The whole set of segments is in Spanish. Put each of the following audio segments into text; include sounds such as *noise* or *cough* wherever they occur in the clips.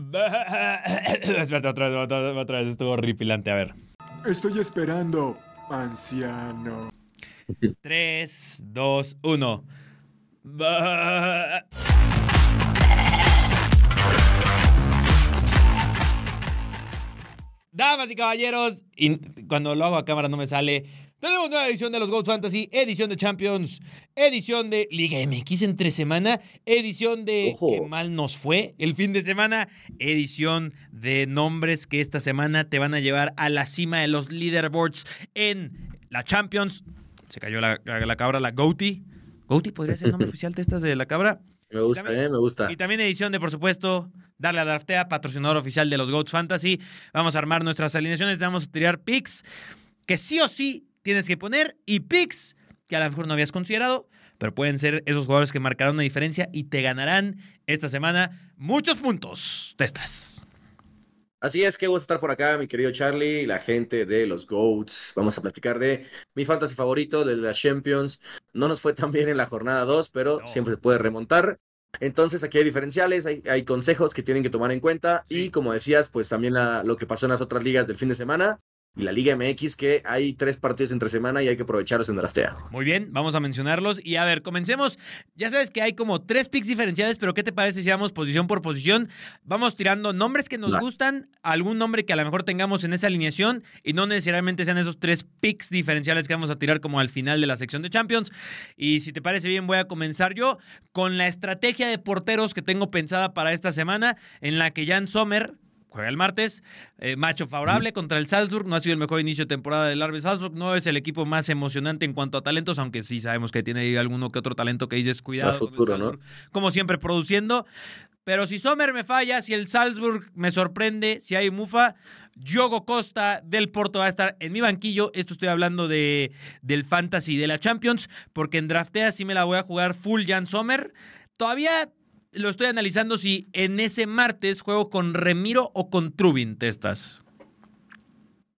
*coughs* Espérate, otra vez, otra, otra vez estuvo horripilante. A ver. Estoy esperando, anciano. 3, 2, 1. Damas y caballeros, y cuando lo hago a cámara no me sale. Tenemos nueva edición de los Goats Fantasy, edición de Champions, edición de Liga MX entre semana, edición de Ojo. Qué mal nos fue el fin de semana, edición de nombres que esta semana te van a llevar a la cima de los leaderboards en la Champions. Se cayó la, la- la cabra, la Goatee. Goatee podría ser el nombre *laughs* oficial de estas de la cabra. Me gusta, También- eh, me gusta. Y también edición de, por supuesto, darle a Draftea, patrocinador oficial de los Goats Fantasy. Vamos a armar nuestras alineaciones, vamos a tirar picks que sí o sí tienes que poner y picks que a lo mejor no habías considerado, pero pueden ser esos jugadores que marcarán una diferencia y te ganarán esta semana muchos puntos de estas. Así es que gusto estar por acá, mi querido Charlie, la gente de los GOATs. Vamos a platicar de mi fantasy favorito, de la Champions. No nos fue tan bien en la jornada 2, pero No. siempre se puede remontar. Entonces aquí hay diferenciales, hay, hay consejos que tienen que tomar en cuenta. Sí. Y como decías, pues también la- lo que pasó en las otras ligas del fin de semana. Y la Liga MX, que hay tres partidos entre semana y hay que aprovecharlos en draftea. Muy bien, vamos a mencionarlos. Y a ver, comencemos. Ya sabes que hay como tres picks diferenciales, pero ¿qué te parece si vamos posición por posición? Vamos tirando nombres que nos gustan, algún nombre que a lo mejor tengamos en esa alineación y no necesariamente sean esos tres picks diferenciales que vamos a tirar como al final de la sección de Champions. Y si te parece bien, voy a comenzar yo con la estrategia de porteros que tengo pensada para esta semana, en la que Jan Sommer juega el martes. eh, macho favorable contra el Salzburg. No ha sido el mejor inicio de temporada del Arbe Salzburg. No es el equipo más emocionante en cuanto a talentos, aunque sí sabemos que tiene ahí alguno que otro talento que dices cuidado. Futuro, ¿no? Como siempre, produciendo. Pero si Sommer me falla, si el Salzburg me sorprende, si hay mufa, Diogo Costa del Porto va a estar en mi banquillo. Esto estoy hablando de, del Fantasy de la Champions, porque en Draftea sí me la voy a jugar full Jan Sommer. Todavía lo estoy analizando si en ese martes juego con Remiro o con Trubin, Testas.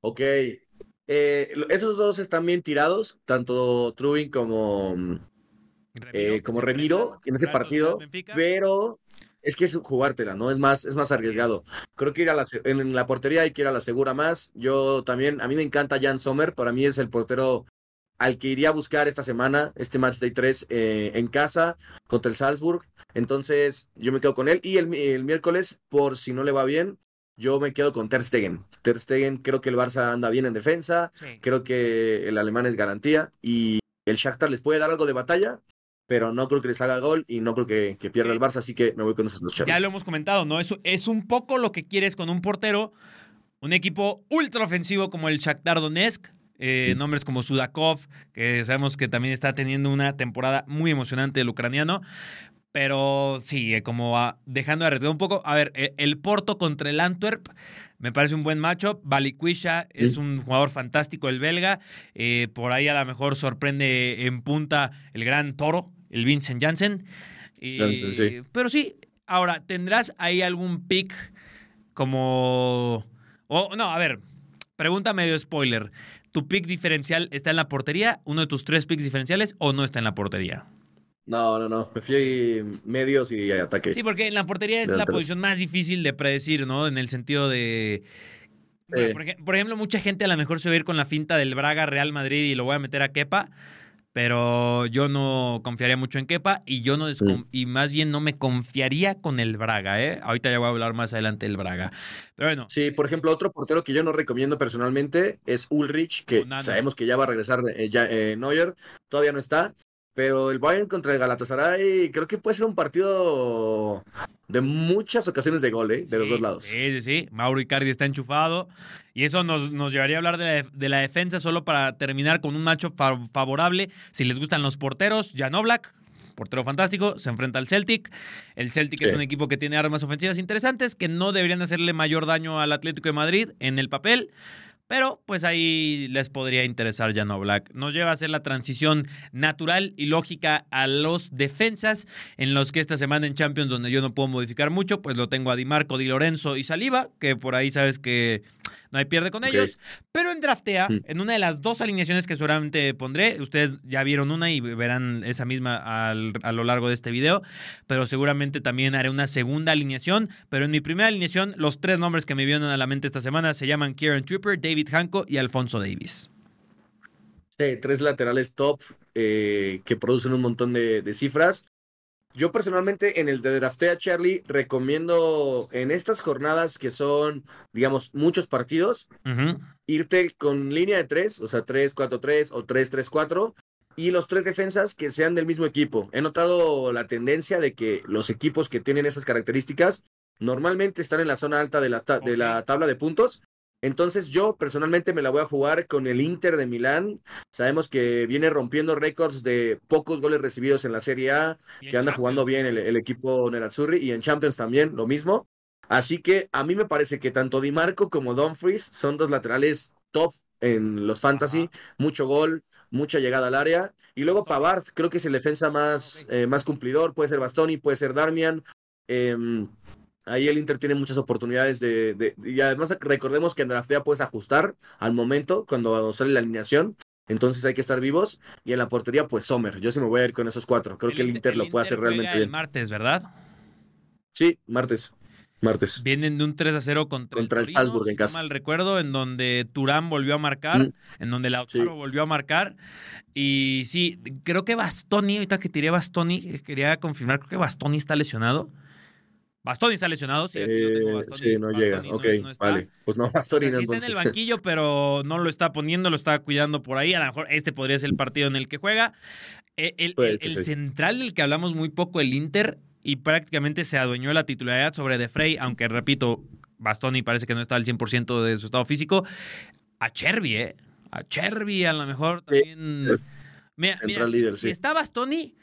Ok. Eh, esos dos están bien tirados, tanto Trubin como, eh, como Remiro en ese partido, pero es que es jugártela, ¿no? Es más, es más arriesgado. Creo que ir a la, en la portería hay que ir a la segura más. Yo también, a mí me encanta Jan Sommer, para mí es el portero al que iría a buscar esta semana, este match day 3 eh, en casa contra el Salzburg. Entonces, yo me quedo con él. Y el, el miércoles, por si no le va bien, yo me quedo con Ter Stegen. Ter Stegen, creo que el Barça anda bien en defensa. Creo que el alemán es garantía y el Shakhtar les puede dar algo de batalla, pero no creo que les haga gol y no creo que, que pierda el Barça, así que me voy con esos dos Ya Charlie. lo hemos comentado, ¿no? Es, es un poco lo que quieres con un portero. Un equipo ultra ofensivo como el Shakhtar Donetsk. Eh, Sí. Nombres como Sudakov, que sabemos que también está teniendo una temporada muy emocionante el ucraniano. Pero sí, eh, como ah, dejando de arriesgar un poco. A ver, eh, el Porto contra el Antwerp me parece un buen matchup. Balikwisha es Sí. un jugador fantástico, el belga. Eh, por ahí a lo mejor sorprende en punta el gran toro, el Vincent Janssen. Y- Janssen, sí. Pero sí, ahora, ¿tendrás ahí algún pick como... o no, a ver, pregunta medio spoiler. ¿Tu pick diferencial está en la portería? ¿Uno de tus tres picks diferenciales o no está en la portería? No, no, no, me fui medios y ataque. Sí, porque en la portería es la posición más difícil de predecir, ¿no? En el sentido de... Bueno, por ejemplo, mucha gente a lo mejor se va a ir con la finta del Braga Real Madrid y lo voy a meter a Kepa, pero yo no confiaría mucho en Kepa y yo no descon- y más bien no me confiaría con el Braga, ¿eh? Ahorita ya voy a hablar más adelante del Braga. Pero bueno, Sí, por ejemplo, otro portero que yo no recomiendo personalmente es Ulrich, que Onana. sabemos que ya va a regresar eh, ya, eh, Neuer, todavía no está, pero el Bayern contra el Galatasaray creo que puede ser un partido de muchas ocasiones de gol, ¿eh? de los dos lados. Sí, sí, sí. Mauro Icardi está enchufado. Y eso nos, nos llevaría a hablar de la, de la defensa solo para terminar con un macho fa- favorable. Si les gustan los porteros, Jan Oblak, portero fantástico, se enfrenta al Celtic. El Celtic es un equipo que tiene armas ofensivas interesantes que no deberían hacerle mayor daño al Atlético de Madrid en el papel. Pero pues ahí les podría interesar Jan Oblak. Nos lleva a hacer la transición natural y lógica a los defensas, en los que esta semana en Champions, donde yo no puedo modificar mucho, pues lo tengo a Di Marco, Di Lorenzo y Saliba, que por ahí sabes que no hay pierde con ellos. Pero en Draftea, mm. en una de las dos alineaciones que seguramente pondré, ustedes ya vieron una y verán esa misma a lo largo de este video, pero seguramente también haré una segunda alineación. Pero en mi primera alineación, los tres nombres que me vienen a la mente esta semana se llaman Kieran Trooper, David Hanco y Alfonso Davis. Sí, tres laterales top eh, que producen un montón de, de cifras. Yo personalmente en el de Draftea Charlie recomiendo en estas jornadas que son, digamos, muchos partidos, irte con línea de tres, o sea, 3-4-3 o 3-3-4, y los tres defensas que sean del mismo equipo. He notado la tendencia de que los equipos que tienen esas características normalmente están en la zona alta de la, de la tabla de puntos entonces yo personalmente me la voy a jugar con el Inter de Milán. Sabemos que viene rompiendo récords de pocos goles recibidos en la Serie A, que anda jugando bien el, equipo Nerazzurri y en Champions también lo mismo. Así que a mí me parece que tanto Di Marco como Dumfries son dos laterales top en los fantasy, mucho gol, mucha llegada al área. Y luego Pavard, creo que es el defensa más, eh, más cumplidor, puede ser Bastoni, puede ser Darmian. Em, Ahí el Inter tiene muchas oportunidades de, Y además recordemos que en draftea puedes ajustar al momento cuando sale la alineación. Entonces hay que estar vivos. Y en la portería, pues Sommer. Yo sí me voy a ir con esos cuatro. Creo que el Inter lo puede hacer realmente bien. martes, ¿verdad? Sí, martes. Martes. Vienen de un 3 a 0 contra, contra el, Salzburg en casa. mal recuerdo, en donde Turán volvió a marcar, mm. en donde Lautaro volvió a marcar. Y sí, creo que Bastoni, ahorita que tiré Bastoni, quería confirmar, creo que Bastoni está lesionado. Bastoni está lesionado, sí, no sí, no llega. ok, vale. Pues no, Bastoni no Está en el banquillo, pero no lo está poniendo, lo está cuidando por ahí. A lo mejor este podría ser el partido en el que juega. E, el, el, central del que hablamos muy poco, el Inter, y prácticamente se adueñó de la titularidad sobre De Frey, aunque repito, Bastoni parece que no está al 100% de su estado físico. A Chervi, ¿eh? A Chervi a lo mejor también. Mira, mira líder, si, si, está Bastoni,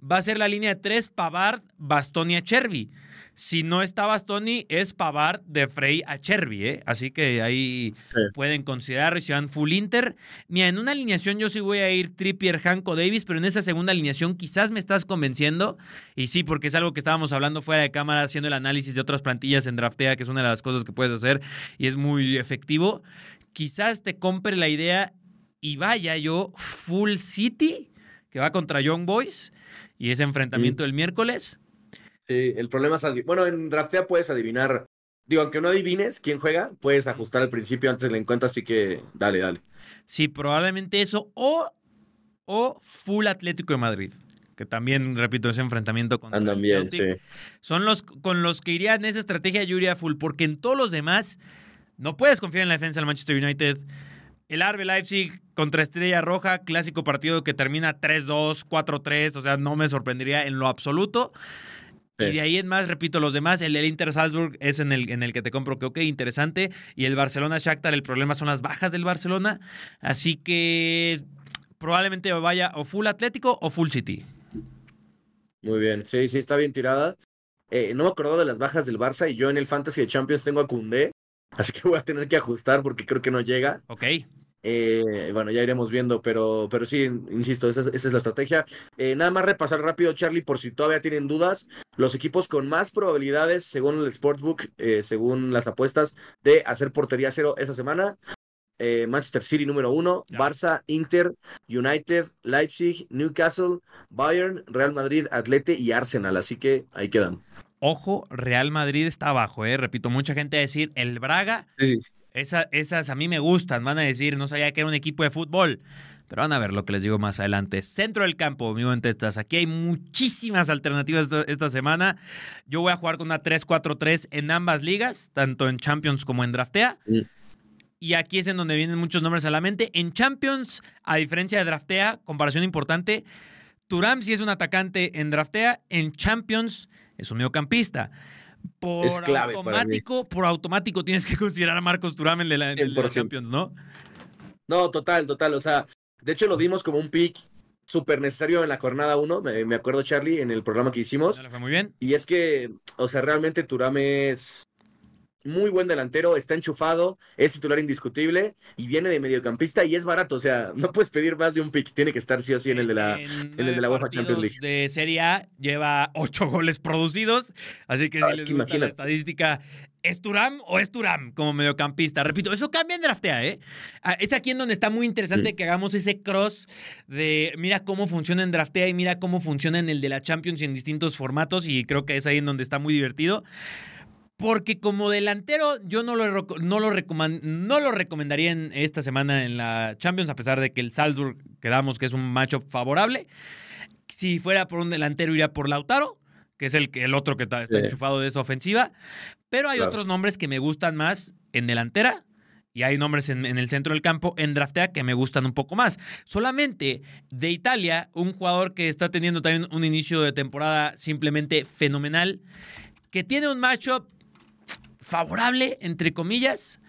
va a ser la línea de tres Pavard, Bastoni a Chervi. Si no está Bastoni, es Pavard de Frey a Chervi, ¿eh? Así que ahí pueden considerar si van full Inter. Mira, en una alineación yo sí voy a ir Trippier, Hanco, Davis, pero en esa segunda alineación quizás me estás convenciendo. Y sí, porque es algo que estábamos hablando fuera de cámara, haciendo el análisis de otras plantillas en Draftea, que es una de las cosas que puedes hacer y es muy efectivo. Quizás te compre la idea y vaya yo full City, que va contra Young Boys, y ese enfrentamiento el miércoles Sí, el problema es, bueno, en Draftea puedes adivinar, digo, aunque no adivines quién juega, puedes ajustar al principio antes del encuentro, así que dale, dale. Sí, probablemente eso, o, o full Atlético de Madrid que también, repito, ese enfrentamiento con Andan bien, sí. Son los con los que iría en esa estrategia yo iría full, porque en todos los demás no puedes confiar en la defensa del Manchester United. El RB Leipzig contra Estrella Roja, clásico partido que termina 3-2, 4-3, o sea, no me sorprendería en lo absoluto. Y de ahí en más, repito, los demás, el, Inter Salzburg es en el, en el que te compro que, ok, interesante. Y el Barcelona Shakhtar, el problema son las bajas del Barcelona. Así que probablemente vaya o full Atlético o full City. Muy bien, sí, sí, está bien tirada. Eh, no me acuerdo de las bajas del Barça y yo en el Fantasy de Champions tengo a Cundé, así que voy a tener que ajustar porque creo que no llega. Ok. Eh, bueno, ya iremos viendo, pero, pero sí, insisto, esa es, la estrategia. Eh, nada más repasar rápido, Charlie, por si todavía tienen dudas. Los equipos con más probabilidades, según el Sportbook, eh, según las apuestas, de hacer portería cero esta semana. Manchester City número uno, Barça, Inter, United, Leipzig, Newcastle, Bayern, Real Madrid, Atlete y Arsenal. Así que ahí quedan. Ojo, Real Madrid está abajo, eh. Repito, mucha gente va a decir el Braga. Sí, sí esas a mí me gustan, van a decir, no sabía que era un equipo de fútbol. Pero van a ver lo que les digo más adelante. Centro del campo, mi buen Testas. Aquí hay muchísimas alternativas esta, semana. Yo voy a jugar con una 3-4-3 en ambas ligas, tanto en Champions como en Draftea. Y aquí es en donde vienen muchos nombres a la mente. En Champions, a diferencia de Draftea, comparación importante, Turam sí es un atacante en Draftea, en Champions es un mediocampista por automático, por automático tienes que considerar a Marcos Turamel de la, de Champions, ¿no? No, total, total. O sea, de hecho lo dimos como un pick súper necesario en la jornada 1, me, acuerdo Charlie, en el programa que hicimos. Fue muy bien. Y es que, o sea, realmente Turame es muy buen delantero, está enchufado, es titular indiscutible y viene de mediocampista y es barato. O sea, no puedes pedir más de un pick, tiene que estar sí o sí en el de la, en, el de la UEFA Champions League. De Serie A lleva ocho *laughs* goles producidos, así que si les la estadística, ¿Es Turam o es Turam como mediocampista? Repito, eso cambia en draftea, ¿eh? Ah, es aquí en donde está muy interesante que hagamos ese cross de mira cómo funciona en draftea y mira cómo funciona en el de la Champions en distintos formatos y creo que es ahí en donde está muy divertido. Porque como delantero yo no lo, no, lo no lo recomendaría en esta semana en la Champions, a pesar de que el Salzburg quedamos que es un matchup favorable. Si fuera por un delantero iría por Lautaro, que es el, el otro que está, enchufado de esa ofensiva. Pero hay otros nombres que me gustan más en delantera y hay nombres en, el centro del campo en draftea que me gustan un poco más. Solamente de Italia, un jugador que está teniendo también un inicio de temporada simplemente fenomenal, que tiene un matchup favorable, entre comillas,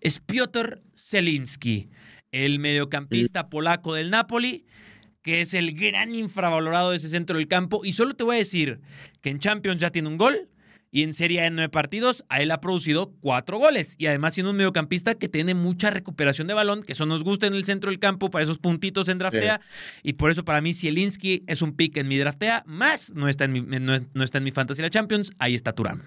es Piotr Zelinski, el mediocampista polaco del Napoli, que es el gran infravalorado de ese centro del campo. Y solo te voy a decir que en Champions ya tiene un gol y en Serie A en nueve partidos, a él ha producido cuatro goles. Y además siendo un mediocampista que tiene mucha recuperación de balón, que eso nos gusta en el centro del campo para esos puntitos en draftea. Y por eso para mí Zielinski es un pick en mi draftea, más no está en mi, no, está en mi Fantasy la Champions, ahí está Turam.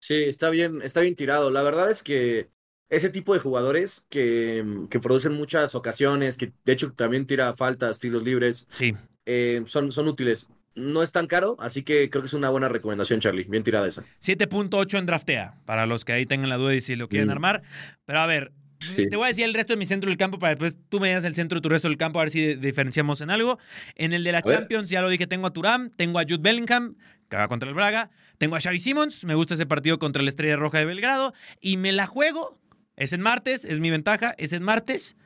Sí, está bien, está bien tirado. La verdad es que ese tipo de jugadores que, que producen muchas ocasiones, que de hecho también tira faltas, tiros libres, sí. Eh, son, son útiles no es tan caro, así que creo que es una buena recomendación, Charlie. Bien tirada esa. 7.8 en draftea, para los que ahí tengan la duda y si lo quieren mm. armar. Pero a ver, te voy a decir el resto de mi centro del campo para después tú me das el centro de tu resto del campo a ver si diferenciamos en algo. En el de la Champions, ya lo dije, tengo a Turam, tengo a Jude Bellingham, que va contra el Braga, tengo a Xavi Simons, me gusta ese partido contra la Estrella Roja de Belgrado, y me la juego, es en martes, es mi ventaja, es en martes,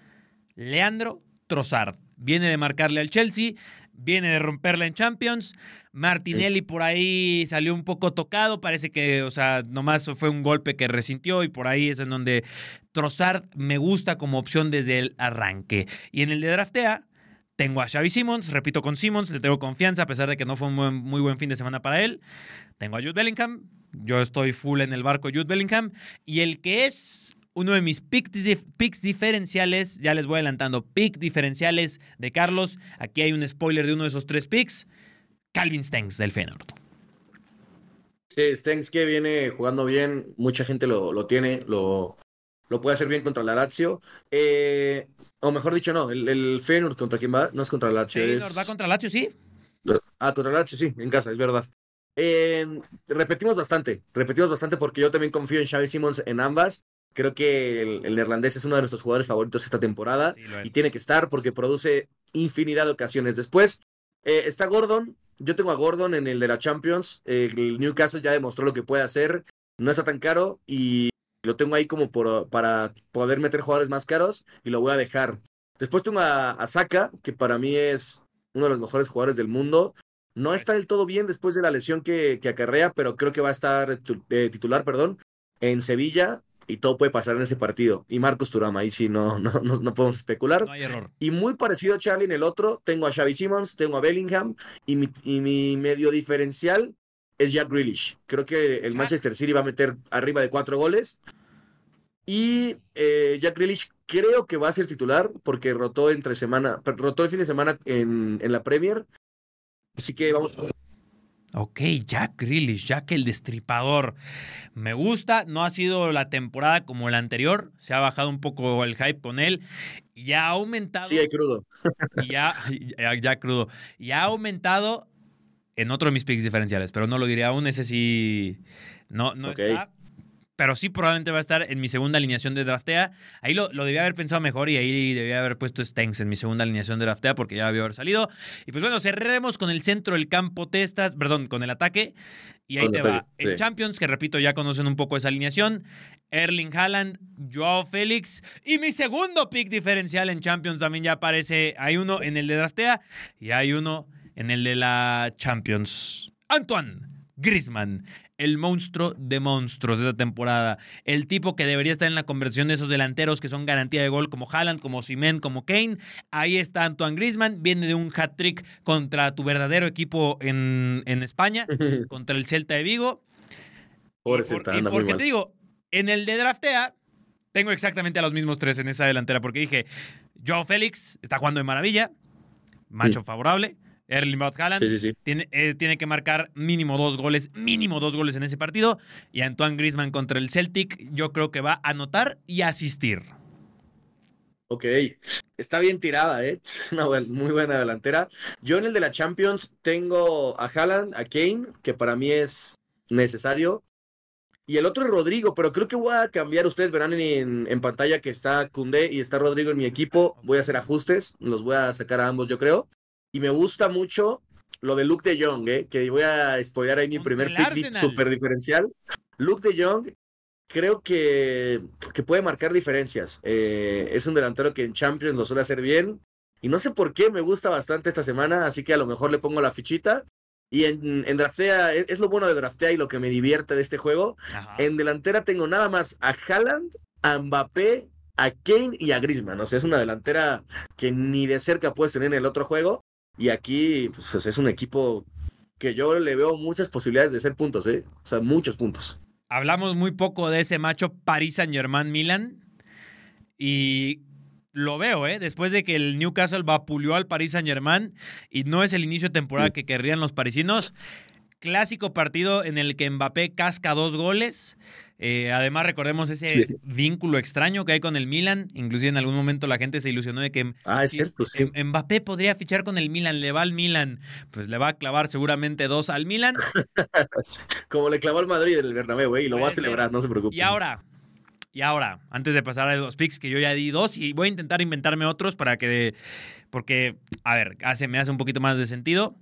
Leandro Trossard. Viene de marcarle al Chelsea, viene de romperla en Champions. Martinelli por ahí salió un poco tocado, parece que, o sea, nomás fue un golpe que resintió y por ahí es en donde Trossard me gusta como opción desde el arranque. Y en el de draftea tengo a Xavi Simmons, repito con Simmons, le tengo confianza a pesar de que no fue un muy buen fin de semana para él. Tengo a Jude Bellingham, yo estoy full en el barco Jude Bellingham y el que es uno de mis picks, diferenciales, ya les voy adelantando, pick diferenciales de Carlos. Aquí hay un spoiler de uno de esos tres picks. Calvin Stengs del Feyenoord. Sí, Stengs que viene jugando bien, mucha gente lo, tiene, lo, lo, puede hacer bien contra la Lazio. Eh, o mejor dicho, no, el, el Feyenoord contra quién va, no es contra la Lazio. Feyenoord va contra Lazio, sí. Ah, contra la Lazio, sí, en casa, es verdad. Eh, repetimos bastante, repetimos bastante porque yo también confío en Xavi Simons en ambas. Creo que el, neerlandés es uno de nuestros jugadores favoritos esta temporada y tiene que estar porque produce infinidad de ocasiones. Después eh, está Gordon. Yo tengo a Gordon en el de la Champions. el Newcastle ya demostró lo que puede hacer. No está tan caro y lo tengo ahí como por, para poder meter jugadores más caros y lo voy a dejar. Después tengo a, Saka, que para mí es uno de los mejores jugadores del mundo. No está del todo bien después de la lesión que, que acarrea, pero creo que va a estar eh, titular, perdón, en Sevilla y todo puede pasar en ese partido. Y Marcos Turama, ahí sí *laughs* no, no, no, podemos especular. No hay error. Y muy parecido a Charlie en el otro, tengo a Xavi Simmons, tengo a Bellingham y mi, y mi medio diferencial es Jack Grealish. Creo que el Manchester City va a meter arriba de cuatro goles. Y eh, Jack Grealish creo que va a ser titular porque rotó entre semana, rotó el fin de semana en, en la Premier. Así que vamos Ok, Jack Grealish, Jack el destripador. Me gusta, no ha sido la temporada como la anterior, se ha bajado un poco el hype con él. Ya ha aumentado. Sí, hay crudo. *laughs* Ya, ya, crudo. Ya ha aumentado en otro de mis picks diferenciales, pero no lo diré aún, ese sí. No, no está pero sí probablemente va a estar en mi segunda alineación de draftea. Ahí lo, lo debía haber pensado mejor y ahí debía haber puesto Stengs en mi segunda alineación de draftea porque ya había haber salido. Y pues bueno, cerraremos con el centro del campo testas, perdón, con el ataque. Y ahí te va. En Champions, que repito, ya conocen un poco esa alineación. Erling Haaland, Joao Félix. Y mi segundo pick diferencial en Champions también ya aparece. Hay uno en el de draftea y hay uno en el de la Champions. Antoine Griezmann el monstruo de monstruos de esta temporada. El tipo que debería estar en la conversión de esos delanteros que son garantía de gol, como Haaland, como Simen, como Kane. Ahí está Antoine Griezmann, viene de un hat-trick contra tu verdadero equipo en, en España, *laughs* contra el Celta de Vigo. Por- muy porque mal. te digo, en el de draftea, tengo exactamente a los mismos tres en esa delantera, porque dije, Joe Félix está jugando de maravilla, macho favorable, Erling Braut Haaland Sí, sí, sí. tiene, eh, tiene que marcar mínimo dos goles, mínimo dos goles en ese partido, y Antoine Griezmann contra el Celtic, yo creo que va a anotar y asistir. Ok, está bien tirada, ¿eh? *laughs* Es una muy buena delantera. Yo en el de la Champions tengo a Haaland, a Kane, que para mí es necesario. Y el otro es Rodrigo, pero creo que voy a cambiar. Ustedes verán en, en pantalla que está Koundé y está Rodrigo en mi equipo. Voy a hacer ajustes, los voy a sacar a ambos, yo creo. Y me gusta mucho lo de Luke de Jong, ¿eh? Que voy a spoilear ahí mi primer pick super diferencial. Luke de Jong creo que, que puede marcar diferencias. Eh, es un delantero que en Champions lo suele hacer bien. Y no sé por qué me gusta bastante esta semana, así que a lo mejor le pongo la fichita. Y en, en Draftea, es, es lo bueno de Draftea y lo que me divierte de este juego. Ajá. En delantera tengo nada más a Haaland, a Mbappé, a Kane y a Griezmann. O sea, es una delantera que ni de cerca puedes tener en el otro juego. Y aquí pues, es un equipo que yo le veo muchas posibilidades de hacer puntos, ¿eh? O sea, muchos puntos. Hablamos muy poco de ese macho Paris Saint Germain Milan. Y lo veo, ¿eh? Después de que el Newcastle vapuleó al Paris Saint Germain y no es el inicio de temporada que querrían los parisinos. Clásico partido en el que Mbappé casca dos goles. Eh, además, recordemos ese Sí. vínculo extraño que hay con el Milan. Inclusive en algún momento la gente se ilusionó de que Ah, es cierto, sí. Mbappé podría fichar con el Milan, le va al Milan, pues le va a clavar seguramente dos al Milan. *laughs* Como le clavó al Madrid en el Bernabéu, ¿eh? Y lo va a ser. celebrar, no se preocupe. Y ahora, y ahora, antes de pasar a los picks, que yo ya di dos, y voy a intentar inventarme otros para que, porque, a ver, hace, me hace un poquito más de sentido.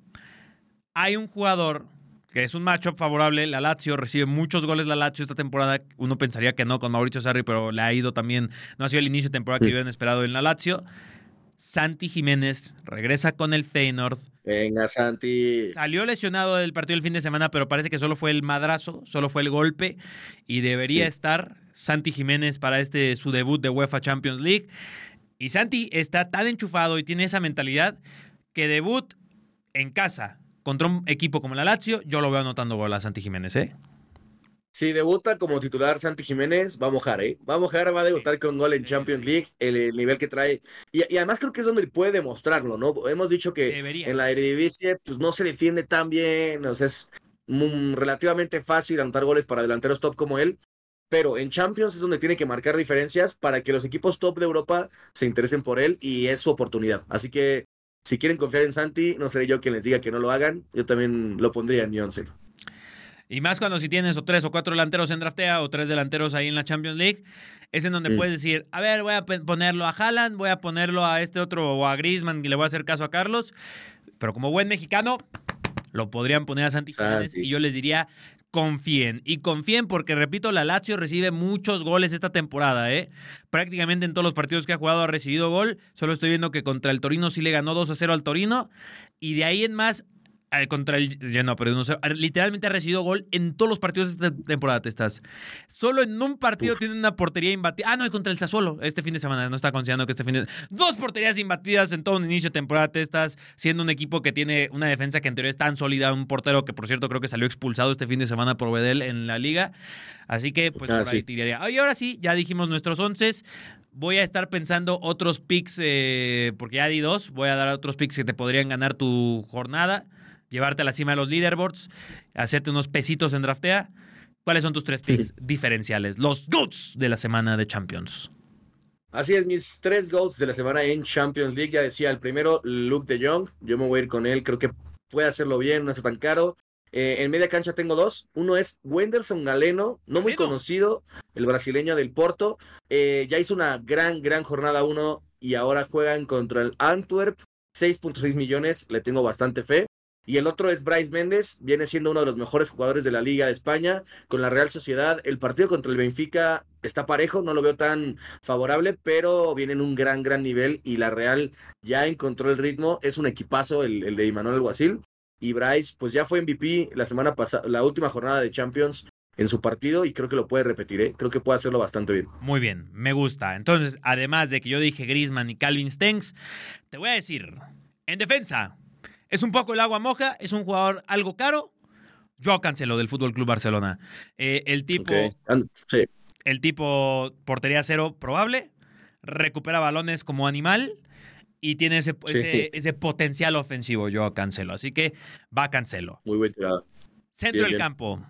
Hay un jugador que es un matchup favorable, la Lazio recibe muchos goles la Lazio esta temporada, uno pensaría que no con Mauricio Sarri, pero le ha ido también, no ha sido el inicio de temporada que Sí. habían esperado en la Lazio. Santi Jiménez regresa con el Feyenoord, Venga, Santi. Salió lesionado del partido el fin de semana, pero parece que solo fue el madrazo, solo fue el golpe y debería Sí. estar Santi Jiménez para este su debut de UEFA Champions League. Y Santi está tan enchufado y tiene esa mentalidad que debut en casa contra un equipo como la Lazio, yo lo veo anotando gol a Santi Jiménez, ¿eh? Si debuta como titular Santi Jiménez, va a mojar, ¿eh? Va a mojar, va a debutar con gol en Champions League, el, el nivel que trae. Y, y además creo que es donde puede demostrarlo, ¿no? Hemos dicho que Debería. en la Eredivisie, pues no se defiende tan bien, o sea, es relativamente fácil anotar goles para delanteros top como él. Pero en Champions es donde tiene que marcar diferencias para que los equipos top de Europa se interesen por él y es su oportunidad. Así que si quieren confiar en Santi, no seré yo quien les diga que no lo hagan. Yo también lo pondría en mi once. Y más cuando si tienes o tres o cuatro delanteros en draftea o tres delanteros ahí en la Champions League, es en donde Mm. puedes decir, a ver, voy a ponerlo a Haaland, voy a ponerlo a este otro o a Griezmann y le voy a hacer caso a Carlos. Pero como buen mexicano, lo podrían poner a Santi Jiménez y yo les diría, confíen. Y confíen porque, repito, la Lazio recibe muchos goles esta temporada, ¿eh? Prácticamente en todos los partidos que ha jugado ha recibido gol. Solo estoy viendo que contra el Torino sí le ganó 2 a 0 al Torino. Y de ahí en más, contra el. Ya no, pero no sé, literalmente ha recibido gol en todos los partidos de esta temporada, te estás. Solo en un partido tiene una portería imbatida. Ah, no, y contra el Sassuolo este fin de semana. No está considerando que este fin de Dos porterías imbatidas en todo un inicio de temporada, te estás siendo un equipo que tiene una defensa que en teoría es tan sólida. Un portero que, por cierto, creo que salió expulsado este fin de semana por Bedel en la liga. Así que, pues, Ah, por ahí sí. tiraría. Ah, Y ahora sí, ya dijimos nuestros once. Voy a estar pensando otros picks, eh, porque ya di dos. Voy a dar otros picks que te podrían ganar tu jornada, llevarte a la cima de los leaderboards, hacerte unos pesitos en draftea. ¿Cuáles son tus tres picks diferenciales? Los goods de la semana de Champions. Así es, mis tres goals de la semana en Champions League. Ya decía, el primero, Luke de Jong. Yo me voy a ir con él, creo que puede hacerlo bien, no está tan caro. Eh, en media cancha tengo dos. Uno es Wenderson Galeno, no muy conocido, el brasileño del Porto. Eh, ya hizo una gran, gran jornada uno y ahora juegan contra el Antwerp. 6.6 millones, le tengo bastante fe. Y el otro es Bryce Méndez, viene siendo uno de los mejores jugadores de la Liga de España con la Real Sociedad. El partido contra el Benfica está parejo, no lo veo tan favorable, pero viene en un gran, gran nivel y la Real ya encontró el ritmo. Es un equipazo el, el de Imanol Alguacil. Y Bryce, pues ya fue MVP la semana pasada, la última jornada de Champions en su partido y creo que lo puede repetir, ¿eh? creo que puede hacerlo bastante bien. Muy bien, me gusta. Entonces, además de que yo dije Griezmann y Calvin Stengs, te voy a decir, en defensa, es un poco el agua moja, es un jugador algo caro. Yo cancelo del Fútbol Club Barcelona. Eh, el tipo. Sí. El tipo portería cero probable. Recupera balones como animal. Y tiene ese, ese, potencial ofensivo. Yo cancelo. Así que va Cancelo. Muy buen tirado. Centro del campo.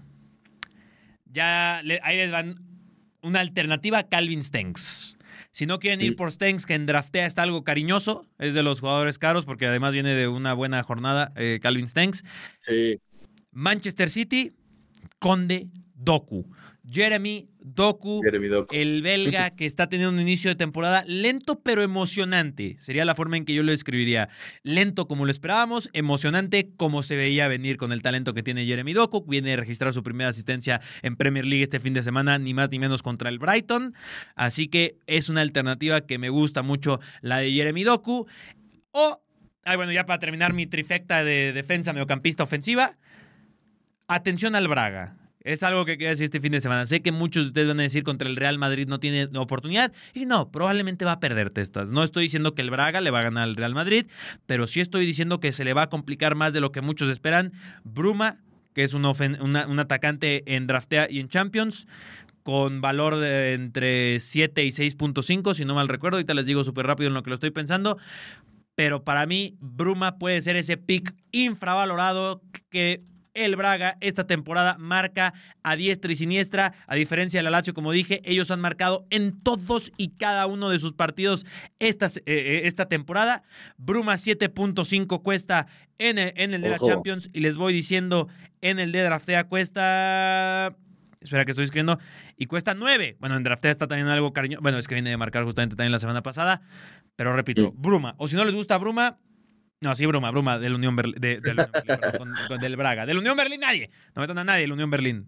Ya ahí les van una alternativa a Calvin Stenks. Si no quieren ir por Stenks, que en draftea está algo cariñoso, es de los jugadores caros, porque además viene de una buena jornada, eh, Calvin Stenks. Sí. Manchester City, Conde Doku. Jeremy Doku, el belga *laughs* que está teniendo un inicio de temporada lento pero emocionante. Sería la forma en que yo lo describiría. Lento como lo esperábamos, emocionante como se veía venir con el talento que tiene Jeremy Doku. Viene a registrar su primera asistencia en Premier League este fin de semana, ni más ni menos contra el Brighton. Así que es una alternativa que me gusta mucho la de Jeremy Doku. O, ay, bueno, ya para terminar mi trifecta de defensa mediocampista ofensiva. Atención al Braga. Es algo que quería decir este fin de semana. Sé que muchos de ustedes van a decir contra el Real Madrid no tiene oportunidad. Y no, probablemente va a perder testas. No estoy diciendo que el Braga le va a ganar al Real Madrid, pero sí estoy diciendo que se le va a complicar más de lo que muchos esperan. Bruma, que es un, un atacante en Draftea y en Champions, con valor de entre 7 y 6.5, si no mal recuerdo. Ahorita les digo súper rápido en lo que lo estoy pensando. Pero para mí, Bruma puede ser ese pick infravalorado que el Braga esta temporada marca a diestra y siniestra, a diferencia del Lazio, como dije, ellos han marcado en todos y cada uno de sus partidos esta, eh, eh, esta temporada. Bruma 7.5 cuesta en el, en el de la Champions y les voy diciendo en el de Draftea cuesta... Espera que estoy escribiendo. Y cuesta 9. Bueno, en Draftea está también algo cariño. Bueno, es que viene de marcar justamente también la semana pasada. Pero repito, Bruma. O si no les gusta Bruma, no, sí, broma, broma, del Unión Berlín, *laughs* del Braga. Del Unión Berlín nadie. No metan a nadie, el Unión Berlín.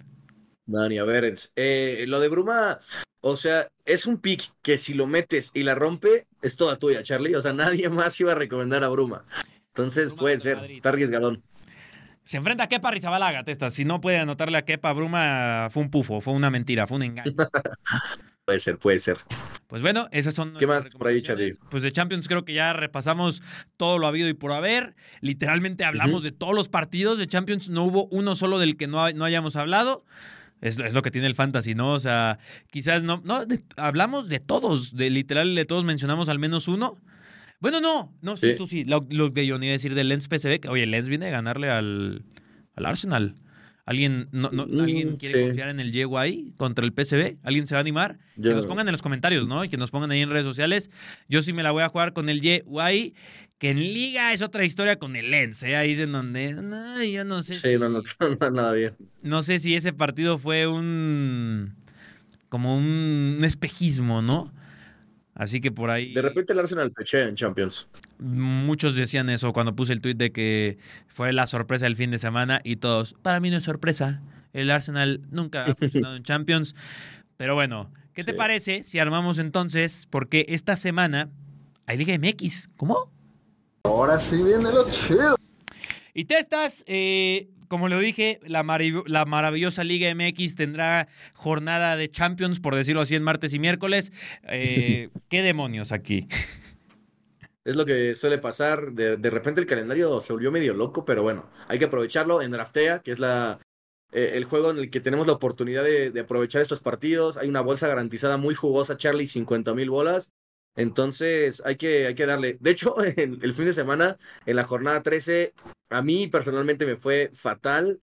Dani, a ver, eh, lo de Bruma, o sea, es un pick que si lo metes y la rompe, es toda tuya, Charlie. O sea, nadie más iba a recomendar a Bruma. Entonces puede ser, está arriesgadón. Se enfrenta a Kepa Rizabalaga, Testa. Si no puede anotarle a Kepa Bruma, fue un pufo, fue una mentira, fue un engaño. *laughs* Puede ser, puede ser. Pues bueno, esas son. ¿Qué más por ahí, Charlie? Pues de Champions creo que ya repasamos todo lo habido y por haber. Literalmente hablamos de todos los partidos de Champions. No hubo uno solo del que no, no hayamos hablado. Es, lo que tiene el fantasy, ¿no? O sea, quizás no. No, hablamos de todos. De literal, de todos mencionamos al menos uno. Bueno, no, no, sí, tú sí. Lo, de yo ni decir del Lens PSV, que oye, Lens viene a ganarle al, al Arsenal. ¿Alguien, no, mm, ¿alguien quiere confiar en el YY contra el PCB? ¿Alguien se va a animar? Que nos pongan en los comentarios, ¿no? Y que nos pongan ahí en redes sociales. Yo sí me la voy a jugar con el YY, que en Liga es otra historia con el Lens, ¿eh? Ahí es en donde. No, yo no sé. Sí, no, no, *laughs* no, nada bien. No sé si ese partido fue un. como un espejismo, ¿no? Así que por ahí. De repente el Arsenal peche en Champions. Muchos decían eso cuando puse el tweet de que fue la sorpresa del fin de semana y todos. Para mí no es sorpresa. El Arsenal nunca ha funcionado en *laughs* Champions. Pero bueno, ¿qué te parece si armamos entonces? Porque esta semana hay Liga MX. ¿Cómo? Ahora sí viene lo chido. Y testas, eh, como lo dije, la, la, maravillosa Liga MX tendrá jornada de Champions, por decirlo así, en martes y miércoles. Eh, *laughs* ¿Qué demonios aquí? Es lo que suele pasar. De, repente el calendario se volvió medio loco, pero bueno, hay que aprovecharlo en Draftea, que es la, eh, el juego en el que tenemos la oportunidad de, aprovechar estos partidos. Hay una bolsa garantizada muy jugosa, Charlie, 50 mil bolas. Entonces hay que, hay que darle. De hecho, *laughs* el fin de semana, en la jornada 13, a mí personalmente me fue fatal.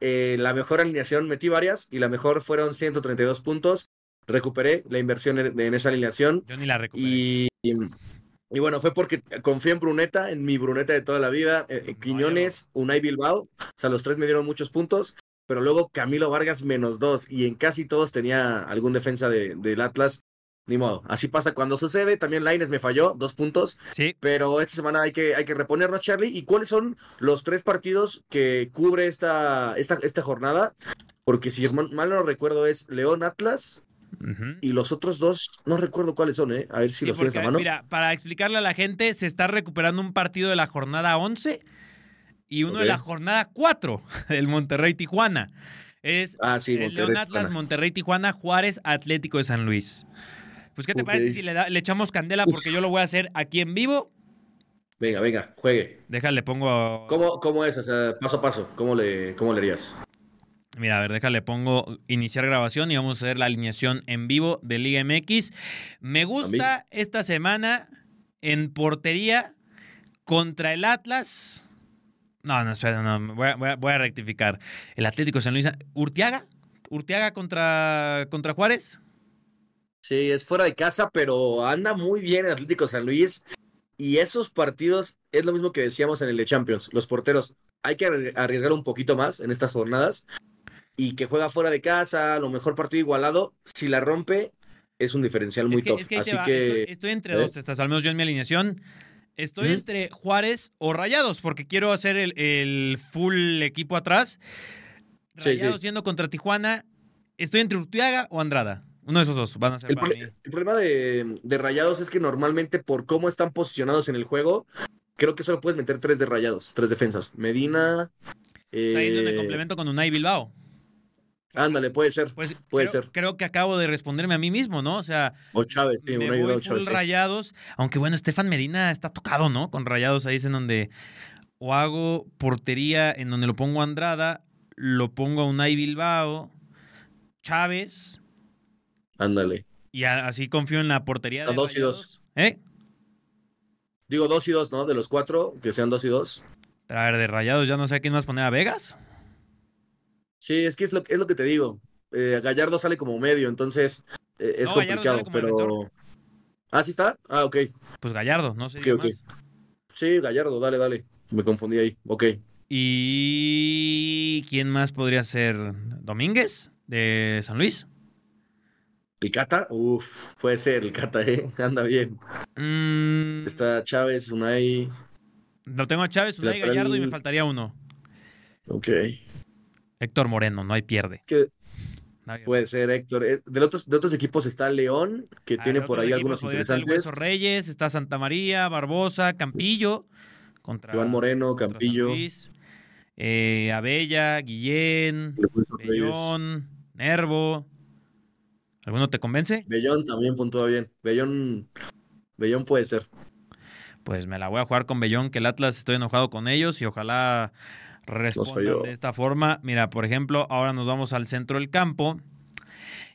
Eh, la mejor alineación metí varias y la mejor fueron 132 puntos. Recuperé la inversión en, esa alineación. Yo ni la recuperé. Y, y, bueno, fue porque confié en Bruneta, en mi Bruneta de toda la vida. Eh, Quiñones, Unai Bilbao. O sea, los tres me dieron muchos puntos. Pero luego Camilo Vargas menos dos. Y en casi todos tenía algún defensa del Atlas ni modo, así pasa cuando sucede. También Laines me falló, dos puntos. Sí. Pero esta semana hay que, hay que reponernos, Charlie. ¿Y cuáles son los tres partidos que cubre esta, esta, esta jornada? Porque si mal no recuerdo es León Atlas. Y los otros dos, no recuerdo cuáles son, ¿eh? A ver si los tienes a mano. Mira, para explicarle a la gente, se está recuperando un partido de la jornada 11 y uno de la jornada 4 *laughs* del Monterrey-Tijuana. Es ah, sí, el León Atlas, Monterrey-Tijuana, Juárez, Atlético de San Luis. Pues, ¿qué te parece si le, le, echamos candela? Porque yo lo voy a hacer aquí en vivo. Venga, venga, juegue. Déjale, pongo. ¿Cómo, ¿Cómo es? O sea, paso a paso. ¿Cómo le, cómo le harías? Mira, a ver, déjale, pongo iniciar grabación y vamos a hacer la alineación en vivo de Liga MX. Me gusta esta semana en portería contra el Atlas. No, no, espera, no, voy a, voy a, rectificar. El Atlético San Luis. ¿Urtiaga? ¿Urtiaga contra, contra Juárez? Sí, es fuera de casa, pero anda muy bien el Atlético San Luis. Y esos partidos es lo mismo que decíamos en el de Champions. Los porteros, hay que arriesgar un poquito más en estas jornadas. Y que juega fuera de casa, a lo mejor partido igualado. Si la rompe, es un diferencial muy top. Así que. Estoy, entre dos testas, al menos yo en mi alineación. Estoy entre Juárez o Rayados, porque quiero hacer el, full equipo atrás. Rayados yendo contra Tijuana. Estoy entre Urtiaga o Andrada. Uno de esos dos van a ser el, para mí. el problema de, Rayados es que normalmente por cómo están posicionados en el juego, creo que solo puedes meter tres de Rayados, tres defensas. Medina. ahí es donde eh, complemento con Unai Bilbao. Ándale, puede ser. Pues, puede ser. Creo que acabo de responderme a mí mismo, ¿no? O sea. O Chávez, sí, me voy Chávez, Rayados. Aunque bueno, Estefan Medina está tocado, ¿no? Con Rayados ahí es en donde. O hago portería en donde lo pongo a Andrada, lo pongo a Unai Bilbao, Chávez. Ándale. Y así confío en la portería. de dos y dos. ¿Eh? Digo dos y dos, ¿no? De los cuatro, que sean dos y dos. Pero a ver, de Rayados ya no sé a quién más poner a Vegas. Sí, es que es lo, es lo que te digo. Eh, Gallardo sale como medio, entonces eh, es complicado, pero. Ah, sí está. Ah, ok. Pues Gallardo, no sé. Okay, okay. Sí, Gallardo, dale, dale. Me confundí ahí. Ok. ¿Y quién más podría ser? ¿Domínguez de San Luis? ¿El Cata? Uf, puede ser el Cata, ¿eh? *laughs* Anda bien. Mm. Está Chávez, Unai. Lo tengo a Chávez, Unai Gallardo y me faltaría uno. Ok. Héctor Moreno, no hay pierde. puede ser Héctor. Eh, de otros, de otros equipos está León, que ah, tiene por ahí algunos interesantes. Reyes, está Santa María, Barbosa, Campillo. Contra, Iván Moreno, Campillo. Eh, Abella, Guillén, Bellón, Nervo. ¿Alguno te convence? Bellón también puntúa bien. Bellón, Bellón puede ser. Pues me la voy a jugar con Bellón, que el Atlas estoy enojado con ellos y ojalá respondan de esta forma. Mira, por ejemplo, ahora nos vamos al centro del campo.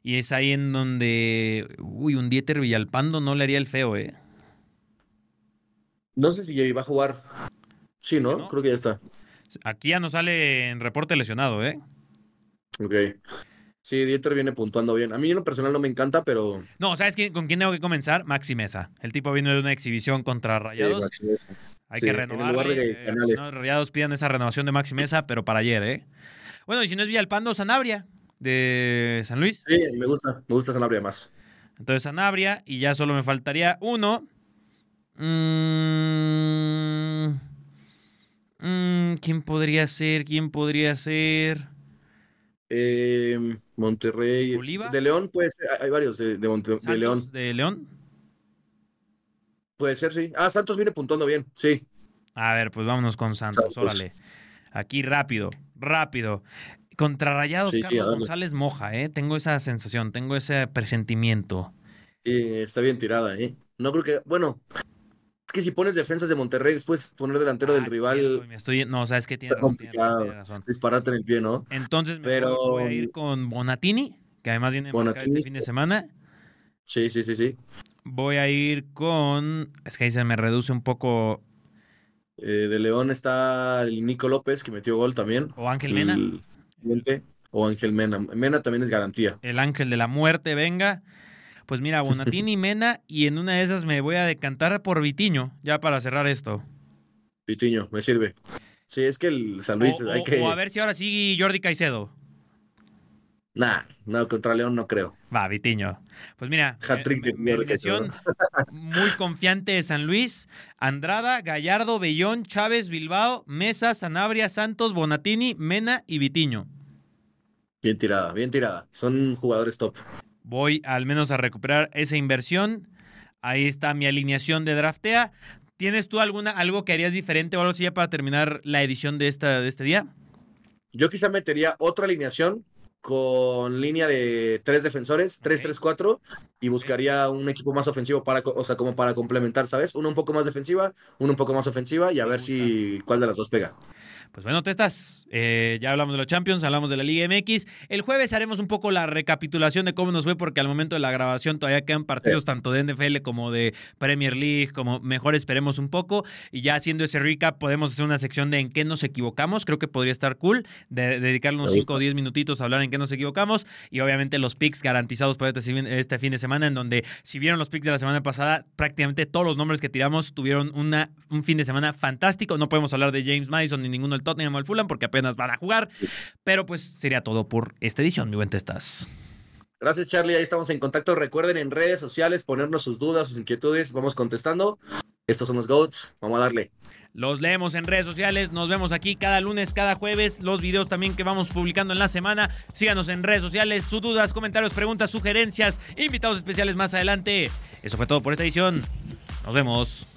Y es ahí en donde, uy, un Dieter Villalpando no le haría el feo, ¿eh? No sé si iba a jugar. Sí, ¿no? Creo que ya está. Aquí ya no sale en reporte lesionado, ¿eh? Ok. Sí, Dieter viene puntuando bien. A mí en lo personal no me encanta, pero. No, ¿sabes con quién tengo que comenzar? Maxi Mesa. El tipo viene de una exhibición contra Rayados. Sí, hay que renovar. En lugar de eh, Rayados pidan esa renovación de Maxi Mesa, pero para ayer, ¿eh? Bueno, y si no es Villalpando, Sanabria, de San Luis. Sí, me gusta, me gusta Sanabria más. Entonces Sanabria, y ya solo me faltaría uno. Mm, mm, ¿Quién podría ser? ¿Quién podría ser? Eh, Monterrey. De León, puede ser. Hay varios de, de, de León. ¿De León? Puede ser, sí. Ah, Santos viene puntuando bien, sí. A ver, pues vámonos con Santos, órale. Aquí rápido, rápido. Contra Rayados, Carlos González moja, ¿eh? Tengo esa sensación, tengo ese presentimiento. Sí, está bien tirada, ¿eh? No creo que. Bueno, que si pones defensas de Monterrey, después poner delantero del ah, rival. estoy, no, sabes que tiene. Complicado. dispararte en el pie, ¿no? Entonces, Pero... voy a ir con Bonatini, que además viene este fin de semana. Sí, sí, sí, sí. Voy a ir con. Es que ahí se me reduce un poco. Eh, de León está el Nico López, que metió gol también. O Ángel Mena. o Ángel Mena. Mena también es garantía. El ángel de la muerte, venga. Pues mira, Bonatini, Mena, y en una de esas me voy a decantar por Vitiño, ya para cerrar esto. Vitiño, me sirve. Sí, es que el San Luis hay que. O a ver si ahora sí Jordi Caicedo. Nah, no, contra León no creo. Va, Vitiño. Pues mira, de muy confiante de San Luis, Andrada, Gallardo, Bellón, Chávez, Bilbao, Mesa, Sanabria, Santos, Bonatini, Mena y Vitiño. Bien tirada, bien tirada. Son jugadores top. Voy al menos a recuperar esa inversión. Ahí está mi alineación de draftea. ¿Tienes tú alguna, algo que harías diferente o algo así para terminar la edición de, esta, de este día? Yo quizá metería otra alineación con línea de tres defensores, 3-3-4, y buscaría un equipo más ofensivo para, o sea, como para complementar, ¿sabes? Uno un poco más defensiva, uno un poco más ofensiva y a ver si cuál de las dos pega. Pues bueno, te estás. Eh, ya hablamos de los Champions, hablamos de la Liga MX. El jueves haremos un poco la recapitulación de cómo nos fue, porque al momento de la grabación todavía quedan partidos tanto de NFL como de Premier League, como mejor esperemos un poco. Y ya haciendo ese recap, podemos hacer una sección de en qué nos equivocamos. Creo que podría estar cool, de, dedicarle unos 5 o 10 minutitos a hablar en qué nos equivocamos. Y obviamente los picks garantizados para este, este fin de semana, en donde si vieron los picks de la semana pasada, prácticamente todos los nombres que tiramos tuvieron una, un fin de semana fantástico. No podemos hablar de James Madison ni ninguno del Tottenham o el Fulham porque apenas van a jugar. Pero pues sería todo por esta edición, mi buen Testas. Gracias, Charlie. Ahí estamos en contacto. Recuerden en redes sociales ponernos sus dudas, sus inquietudes. Vamos contestando. Estos son los GOATs. Vamos a darle. Los leemos en redes sociales. Nos vemos aquí cada lunes, cada jueves. Los videos también que vamos publicando en la semana. Síganos en redes sociales. Sus dudas, comentarios, preguntas, sugerencias, invitados especiales más adelante. Eso fue todo por esta edición. Nos vemos.